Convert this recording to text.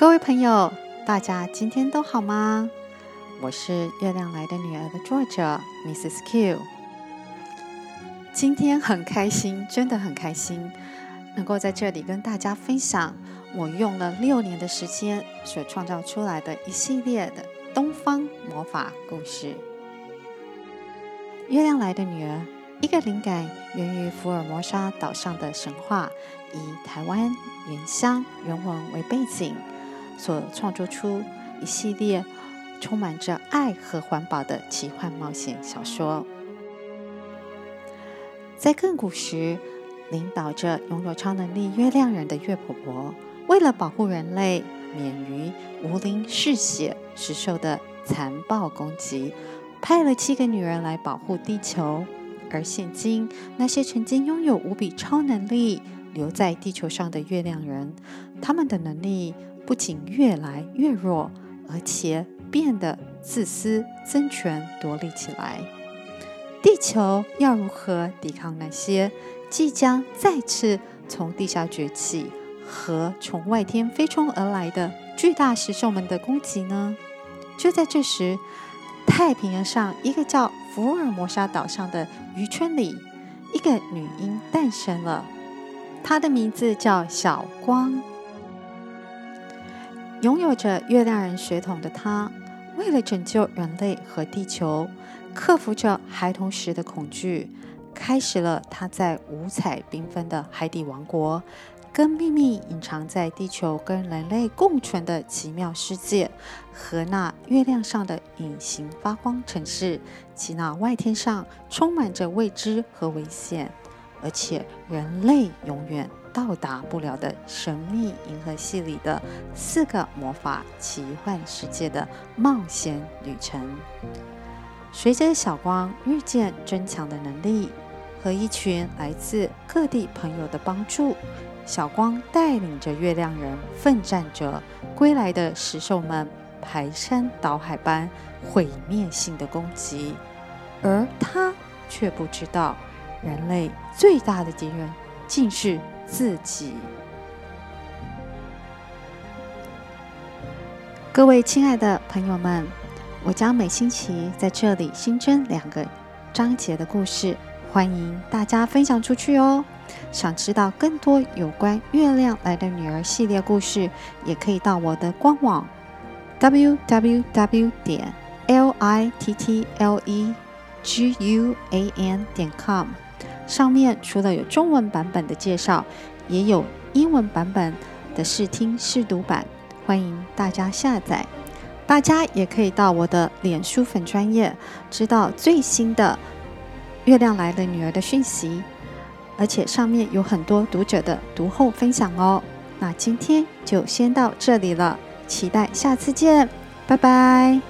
各位朋友，大家今天都好吗？我是《月亮来的女儿》的作者 Mrs. Q。今天很开心，真的很开心，能够在这里跟大家分享我用了六年的时间所创造出来的一系列的东方魔法故事。《月亮来的女儿》一个灵感源于福尔摩沙岛上的神话，以台湾原乡人文为背景。所创作出一系列充满着爱和环保的奇幻冒险小说。在更古时，领导着拥有超能力月亮人的月婆婆，为了保护人类免于无灵嗜血食兽的残暴攻击，派了七个女人来保护地球。而现今，那些曾经拥有无比超能力留在地球上的月亮人，他们的能力。不仅越来越弱，而且变得自私、争权夺利起来。地球要如何抵抗那些即将再次从地下崛起和从外天飞冲而来的巨大食兽们的攻击呢？就在这时，太平洋上一个叫福尔摩沙岛上的渔村里，一个女婴诞生了，她的名字叫小光。拥有着月亮人血统的她，为了拯救人类和地球，克服着孩童时的恐惧，开始了她在五彩缤纷的海底王国，跟秘密隐藏在地球跟人类共存的奇妙世界，和那月亮上的隐形发光城市，及那外天上充满着未知和危险，而且人类永远。到达不了的神秘银河系里的四个魔法奇幻世界的冒险旅程。随着小光日渐增强的能力和一群来自各地朋友的帮助，小光带领着月亮人奋战着归来的食兽们排山倒海般毁灭性的攻击，而他却不知道，人类最大的敌人竟是。自己，各位亲爱的朋友们，我将每星期在这里新增两个章节的故事，欢迎大家分享出去哦。想知道更多有关《月亮来的女儿》系列故事，也可以到我的官网 w w w 点 l i t t l e g u a n 点 com。上面除了有中文版本的介绍，也有英文版本的试听试读版，欢迎大家下载。大家也可以到我的脸书粉专业，知道最新的《月亮来了女儿》的讯息，而且上面有很多读者的读后分享哦。那今天就先到这里了，期待下次见，拜拜。